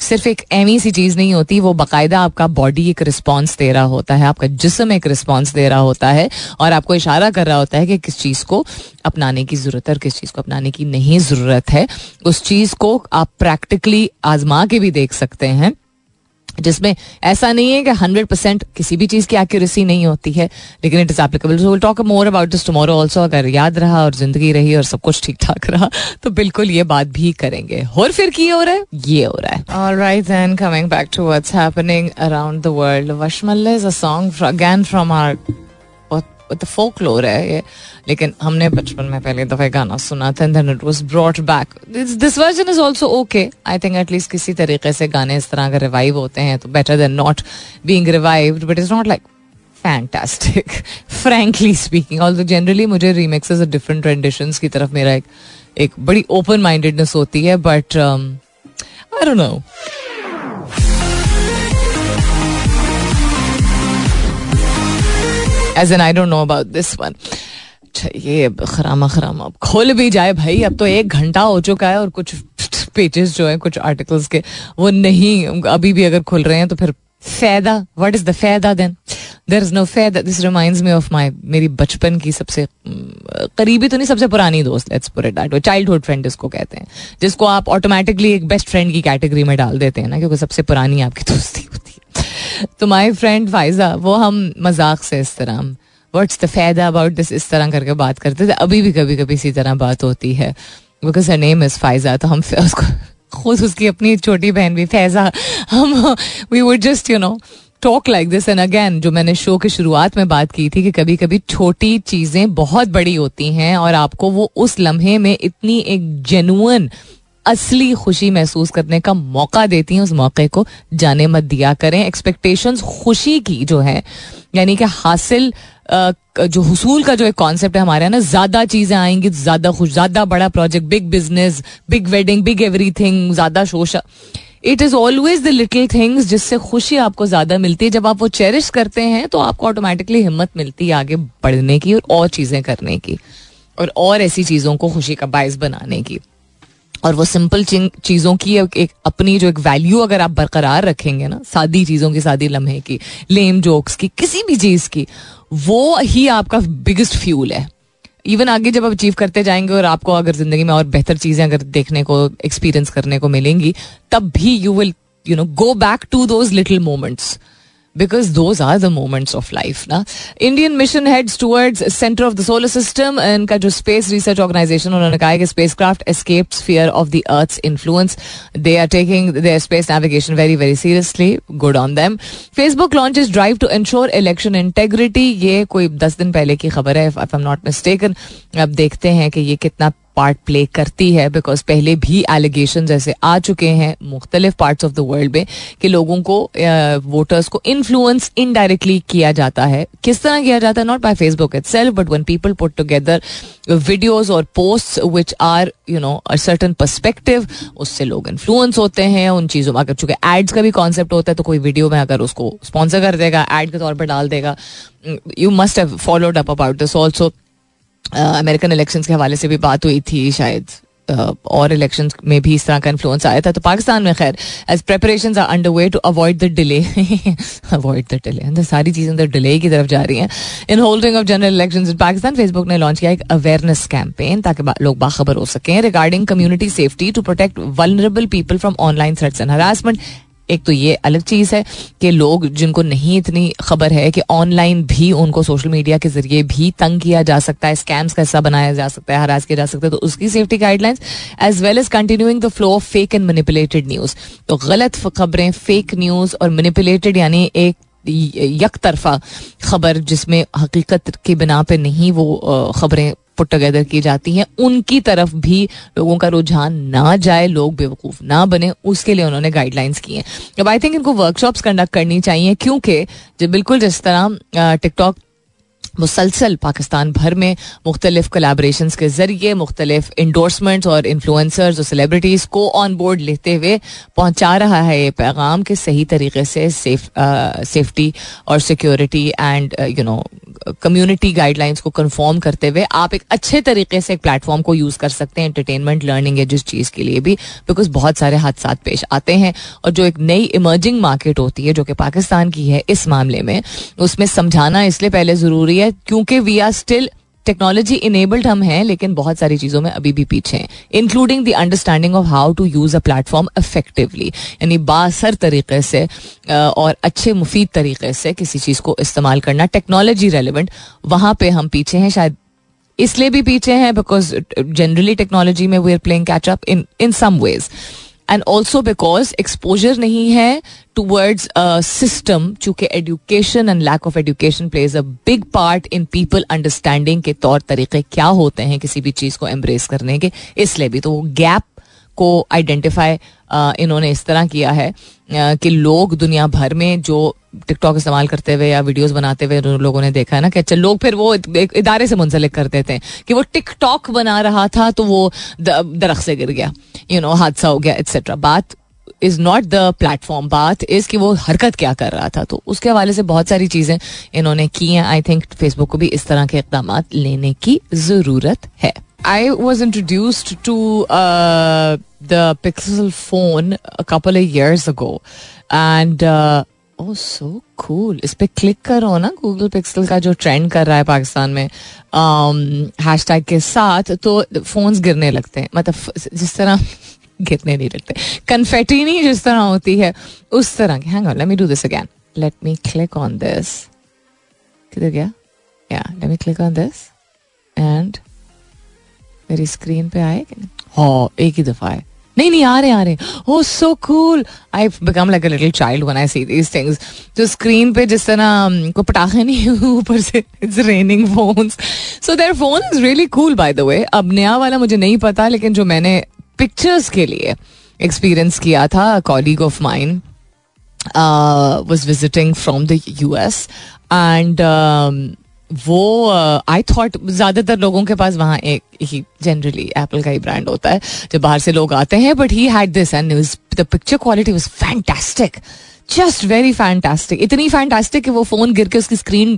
सिर्फ़ एक एवी सी चीज़ नहीं होती, वो बाकायदा आपका बॉडी एक रिस्पॉन्स दे रहा होता है, आपका जिसम एक रिस्पॉन्स दे रहा होता है और आपको इशारा कर रहा होता है कि किस चीज़ को अपनाने की ज़रूरत है और किस चीज़ को अपनाने की नहीं ज़रूरत है। उस चीज़ को आप प्रैक्टिकली आजमा के भी देख सकते हैं। जिसमें ऐसा नहीं है कि हंड्रेड परसेंट किसी भी चीज़ की एक्यूरेसी नहीं होती है, लेकिन it is applicable so will talk more about this tomorrow also अगर याद रहा और ज़िंदगी रही और सब कुछ ठीक ठाक रहा तो बिल्कुल ये बात भी करेंगे। और फिर की हो रहा है? ये हो रहा है। All right then coming back to what's happening around the world वशमल is a song again from our the folklore है ये, लेकिन हमने बचपन में पहले दफे गाना सुना था then it was brought back this version is also okay I think at least किसी तरीके से गाने इस तरह अगर रिवाइव होते हैं तो better than not being revived but is not like fantastic frankly speaking all generally मुझे रीमिक्सेस डिफरेंट ट्रेंडिशंस की तरफ़ मेरा एक एक बड़ी ओपन माइंडेडनेस होती है but I don't know as an I don't know about this one ये खरामा खरामा अब खोल भी जाए भाई, अब तो एक घंटा हो चुका है और कुछ पेजेस जो है, कुछ आर्टिकल्स के, वो नहीं, अभी भी अगर खुल रहे हैं तो फिर फैदा व्हाट इज़ द फैदा देन देर इज़ नो फैदा this reminds me of my मेरी बचपन की सबसे करीबी तो नहीं, सबसे पुरानी दोस्त let's put it that childhood friend इसको कहते हैं, जिसको आप ऑटोमेटिकली एक बेस्ट फ्रेंड की कैटेगरी में डाल देते हैं ना, क्योंकि सबसे पुरानी आपकी दोस्ती तो माई फ्रेंड फाइजा वो हम मज़ाक से इस तरह व्हाट्स द फैदा अबाउट दिस इस तरह करके बात करते थे। अभी भी कभी कभी इसी तरह बात होती है। Because her name is Faiza तो हम उसको, खुद उसकी अपनी छोटी बहन भी फैजा हम we would just you know talk like this and again जो मैंने शो की शुरुआत में बात की थी कि कभी कभी छोटी चीज़ें बहुत बड़ी होती हैं और आपको वो उस लम्हे में इतनी एक जेनुअन असली खुशी महसूस करने का मौका देती हैं उस मौके को। जाने मत दिया करें। एक्सपेक्टेशंस खुशी की जो है यानी कि हासिल जो हसूल का जो एक कॉन्सेप्ट है हमारे यहाँ ना ज़्यादा चीज़ें आएँगी ज़्यादा खुश ज़्यादा बड़ा project big business big wedding big everything ज़्यादा शोशा it is always the little things जिससे खुशी आपको ज़्यादा मिलती है। जब आप वो चेरिश करते हैं तो आपको ऑटोमेटिकली हिम्मत मिलती है आगे बढ़ने की और, और चीज़ें करने की और और ऐसी चीज़ों को खुशी का बायस बनाने की। और वो सिंपल चीज़ों की एक अपनी जो एक वैल्यू अगर आप बरकरार रखेंगे ना, सादी चीज़ों की, सादी लम्हे की लेम जोक्स की, किसी भी चीज़ की, वो ही आपका बिगेस्ट फ्यूल है। इवन आगे जब आप अचीव करते जाएँगे और आपको अगर ज़िंदगी में और बेहतर चीज़ें अगर देखने को एक्सपीरियंस करने को मिलेंगी, तब भी you will you know go back to those little moments because those are the moments of life na? Indian mission heads towards center of the solar system and ka jo space research organization. Unhone kaha hai spacecraft escaped sphere of the earth's influence. They are taking their space navigation very very seriously. Good on them. Facebook launches drive to ensure election integrity. Ye koi 10 din pehle ki khabar hai if i'm not mistaken. Ab dekhte hain ki ye kitna part play करती है because पहले भी allegation जैसे आ चुके हैं मुख्तलिफ़ parts of the world में कि लोगों को वोटर्स को इन्फ्लुएंस इनडायरेक्टली किया जाता है। किस तरह किया जाता है? Not by Facebook itself but one people put together videos और post which are you know a certain perspective उससे लोग इन्फ्लुएंस होते हैं उन चीज़ों में। अगर चूँकि एड्स का भी कॉन्सेप्ट होता है तो कोई वीडियो में अगर उसको स्पॉन्सर कर देगा एड के तौर पर डाल देगा you must have followed up about this also American elections के हवाले से भी बात हुई थी शायद और इलेक्शन में भी इस तरह का इन्फ्लुएंस आया था। तो पाकिस्तान में खैर as preparation are under way to avoid the delay avoid the delay सारी चीज़ें तो डिले की तरफ़ जा रही हैं। In holding of general election in Pakistan Facebook ने लॉन्च किया एक अवेयरनेस कैंपेन ताकि लोग बाखबर हो सकें regarding community safety to protect vulnerable people from online threats and harassment एक तो ये अलग चीज़ है कि लोग जिनको नहीं इतनी खबर है कि ऑनलाइन भी उनको सोशल मीडिया के ज़रिए भी तंग किया जा सकता है, स्कैम्स का हिस्सा बनाया जा सकता है, हरास किया जा सकता है तो उसकी safety guidelines as well as continuing the flow of fake and manipulated news तो गलत खबरें फेक न्यूज़ और मैनिपुलेटेड यानी एक यक तरफा खबर जिसमें हकीकत की बिना पे नहीं वो खबरें पुट टुगेदर की जाती हैं। उनकी तरफ़ भी लोगों का रुझान ना जाए, लोग बेवकूफ़ ना बने, उसके लिए उन्होंने गाइडलाइंस की हैं। अब आई थिंक इनको वर्कशॉप्स कंडक्ट करनी चाहिए, क्योंकि जब बिल्कुल जिस तरह टिकटॉक मुसलसल पाकिस्तान भर में मुख्तलिफ़ कलाब्रेशन के ज़रिए मुख्तलिफ़ इंडोर्समेंट्स और इन्फ्लुंसर्स और सेलिब्रिटीज़ को ऑन बोर्ड लेते हुए पहुँचा रहा है ये पैगाम के सही तरीके से सेफ़ सेफ्टी और security and you know community guidelines को कन्फर्म करते हुए आप एक अच्छे तरीके से एक प्लेटफॉर्म को यूज़ कर सकते हैं एंटरटेनमेंट लर्निंग या जिस चीज़ के लिए भी बिकॉज़ बहुत सारे हादसा पेश आते हैं। और जो एक नई इमर्जिंग मार्केट होती है, जो कि पाकिस्तान की है, इस मामले में, उसमें समझाना इसलिए पहले ज़रूरी है, क्योंकि we are still technology enabled हम हैं, लेकिन बहुत सारी चीज़ों में अभी भी पीछे हैं including the understanding of how to use a platform effectively यानी बासर तरीके से और अच्छे मुफीद तरीके से किसी चीज़ को इस्तेमाल करना टेक्नोलॉजी रेलिवेंट वहाँ पे हम पीछे हैं, शायद इसलिए भी पीछे हैं बिकॉज़ जनरली टेक्नोलॉजी में we are playing catch up in in some ways and also because exposure नहीं है टूवर्ड्स सिस्टम चूँकि education and lack of education plays a big part in people understanding के तौर तरीके क्या होते हैं किसी भी चीज़ को एम्ब्रेस करने के, इसलिए भी तो वो गैप को आइडेंटिफाई इन्होंने इस तरह किया है कि लोग दुनिया भर में जो टिकटॉक इस्तेमाल करते हुए या वीडियोस बनाते हुए लोगों ने देखा है ना, कि अच्छा लोग फिर वो इदारे से मुंसलिक कर देते हैं, कि वो टिकटॉक बना रहा था तो वो दरख्त से गिर गया यू नो हादसा हो गया एट्सेट्रा बात इज़ नॉट द प्लेटफॉर्म बात इज़ कि वो हरकत क्या कर रहा था तो उसके हवाले से बहुत सारी चीज़ें इन्होंने की हैं. आई थिंक फेसबुक को भी इस तरह के इकदाम लेने की ज़रूरत है। I was introduced to the Pixel phone couple years ago and oh so cool इस पे क्लिक करो ना गूगल पिक्सल का जो ट्रेंड कर रहा है पाकिस्तान में हैश um, टैग के साथ तो फोन्स गिरने लगते हैं मतलब जिस तरह गिरने नहीं लगते कन्फेटी नहीं जिस तरह होती है उस तरह की hang on let me do this again let me click on this किधर गया या let me click on this and मेरी स्क्रीन पे आए हाँ एक ही दफ़ा है नहीं नहीं, आ रहे आ रहे। ओ so cool I become like a little child when I see these things तो स्क्रीन पे जिस तरह को पटाखे नहीं ऊपर से it's raining phones so there is really cool by the way अब नया वाला मुझे नहीं पता, लेकिन जो मैंने पिक्चर्स के लिए एक्सपीरियंस किया था colleague of mind was visiting from the U S and वो आई uh, थॉट ज़्यादातर लोगों के पास वहाँ एक ही जनरली एप्पल का ही ब्रांड होता है जब बाहर से लोग आते हैं but he had this and the picture quality was fantastic just very fantastic इतनी फैंटास्टिक कि वो फ़ोन गिर के उसकी स्क्रीन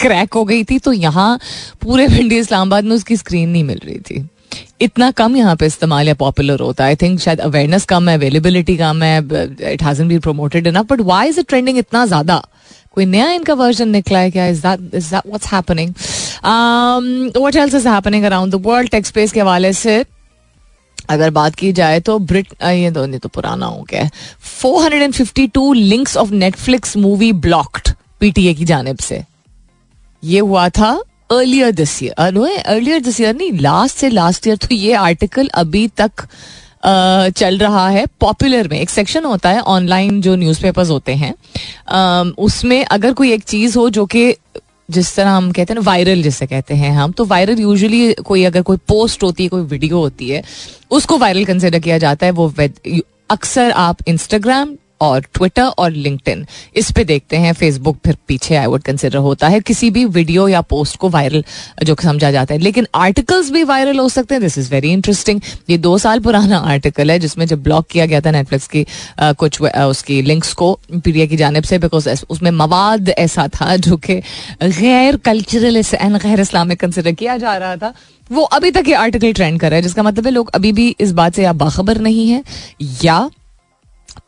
क्रैक हो गई थी तो यहाँ पूरे भिंडी इस्लामाबाद में उसकी स्क्रीन नहीं मिल रही थी. इतना कम यहाँ पे इस्तेमाल या पॉपुलर होता है. आई थिंक शायद अवेयरनेस कम है अवेलेबिलिटी कम है it hasn't been promoted enough but why is it trending इतना ज़्यादा? कोई नया इनका वर्जन निकला है क्या? Is that is that what's happening what else is happening around the world tech space के हवाले से अगर बात की जाए तो ब्रिट ये तो नहीं तो पुराना हो गया four hundred and fifty two links of Netflix movie blocked PTA की जानब से। ये हुआ था earlier this year earlier this year नहीं लास्ट से लास्ट ईयर तो ये आर्टिकल अभी तक चल रहा है पॉपुलर में, एक सेक्शन होता है ऑनलाइन जो न्यूज़पेपर्स होते हैं। उसमें अगर कोई एक चीज़ हो जो कि जिस तरह हम कहते हैं ना वायरल जिसे कहते हैं हम तो वायरल यूजुअली कोई अगर कोई पोस्ट होती है, कोई वीडियो होती है, उसको वायरल कंसिडर किया जाता है, वो अक्सर आप इंस्टाग्राम और ट्विटर और लिंक्डइन इस पे देखते हैं फेसबुक फिर पीछे आई वुड कंसिडर होता है। किसी भी वीडियो या पोस्ट को वायरल जो समझा जाता है। लेकिन आर्टिकल्स भी वायरल हो सकते हैं। दिस इज़ वेरी इंटरेस्टिंग ये दो साल पुराना आर्टिकल है जिसमें जब ब्लॉक किया गया था नेटफ्लिक्स की आ, कुछ आ, उसकी लिंक्स को पीडिया की जानब से बिकॉज़ उसमें मवाद ऐसा था जो कि गैर कल्चरल एंड गैर इस्लामिक कंसिडर किया जा रहा था। वो अभी तक ये आर्टिकल ट्रेंड कर रहा है जिसका मतलब है लोग अभी भी इस बात से या बाखबर नहीं है या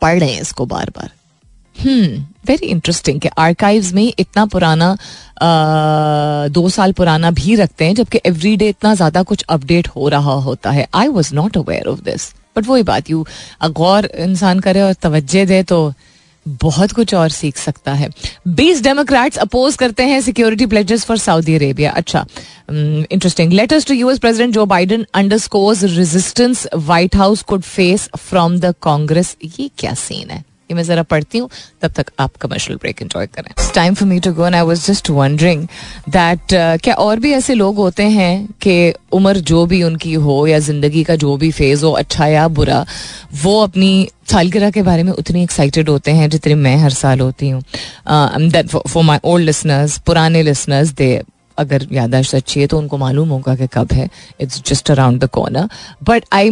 पढ़ रहे हैं इसको बार बार हम्म वेरी इंटरेस्टिंग कि आर्काइव्स में इतना पुराना आ, दो साल पुराना भी रखते हैं जबकि एवरी डे इतना ज़्यादा कुछ अपडेट हो रहा होता है। I was not aware of this but वही बात यू गौर इंसान करे और तवज्जे दे तो बहुत कुछ और सीख सकता है। बीस डेमोक्रेट्स अपोज करते हैं security pledges for Saudi Arabia अच्छा interesting letters to US president Joe Biden underscores resistance White House could face from the Congress ये क्या सीन है? ये मैं जरा पढ़ती हूँ, तब तक आप कमर्शियल ब्रेक एंजॉय करें। Time for me to go I was just wondering that क्या और भी ऐसे लोग होते हैं कि उम्र जो भी उनकी हो या ज़िंदगी का जो भी फ़ेज़ हो अच्छा या बुरा, वो अपनी सालगिरह के बारे में उतनी एक्साइटेड होते हैं जितनी मैं हर साल होती हूँ। फॉर माई ओल्ड लिसनर्स पुराने लिसनर्स दे अगर यादाश्त अच्छी है तो उनको मालूम होगा कि कब है। It's just around the corner but I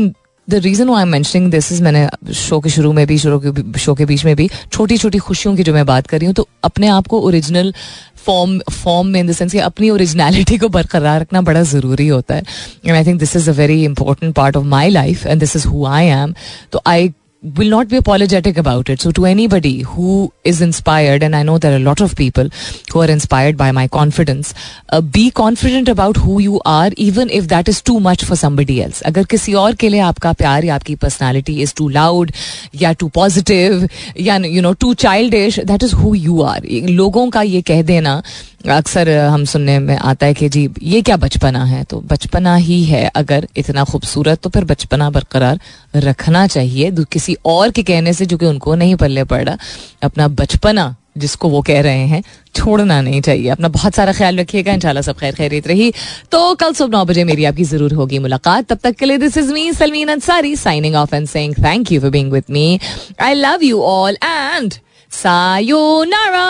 the reason I am mentioning this is मैंने शो के शुरू में भी, शुरू के शो के बीच में भी छोटी छोटी खुशियों की जो मैं बात कर रही हूँ तो अपने आप को ओरिजिनल फॉर्म फॉर्म में इन द सेंस कि अपनी ओरिजिनलिटी को बरकरार रखना बड़ा ज़रूरी होता है। And I think this is a very important part of my life and this is who I am तो I will not be apologetic about it. So, to anybody who is inspired, and I know there are a lot of people who are inspired by my confidence, uh, be confident about who you are, even if that is too much for somebody else. अगर किसी और के लिए आपका प्यार या आपकी personality is to loud या टू पॉजिटिव या you know too childish that is who you are लोगों का ये कह देना अक्सर हम सुनने में आता है कि जी, ये क्या बचपना है? तो बचपना ही है। अगर इतना खूबसूरत तो फिर बचपना बरकरार रखना चाहिए। किसी और के कहने से, जो कि उनको नहीं पल्ले पड़ अपना बचपना जिसको वो कह रहे हैं, छोड़ना नहीं चाहिए। अपना बहुत सारा ख्याल रखिएगा। इंशाल्लाह सब खैर खैरियत रही। तो कल सुबह नौ बजे मेरी आपकी ज़रूर होगी मुलाकात। तब तक के लिए this is me Salmeen Ansari signing off and saying thank you for being with me I love you all and sayonara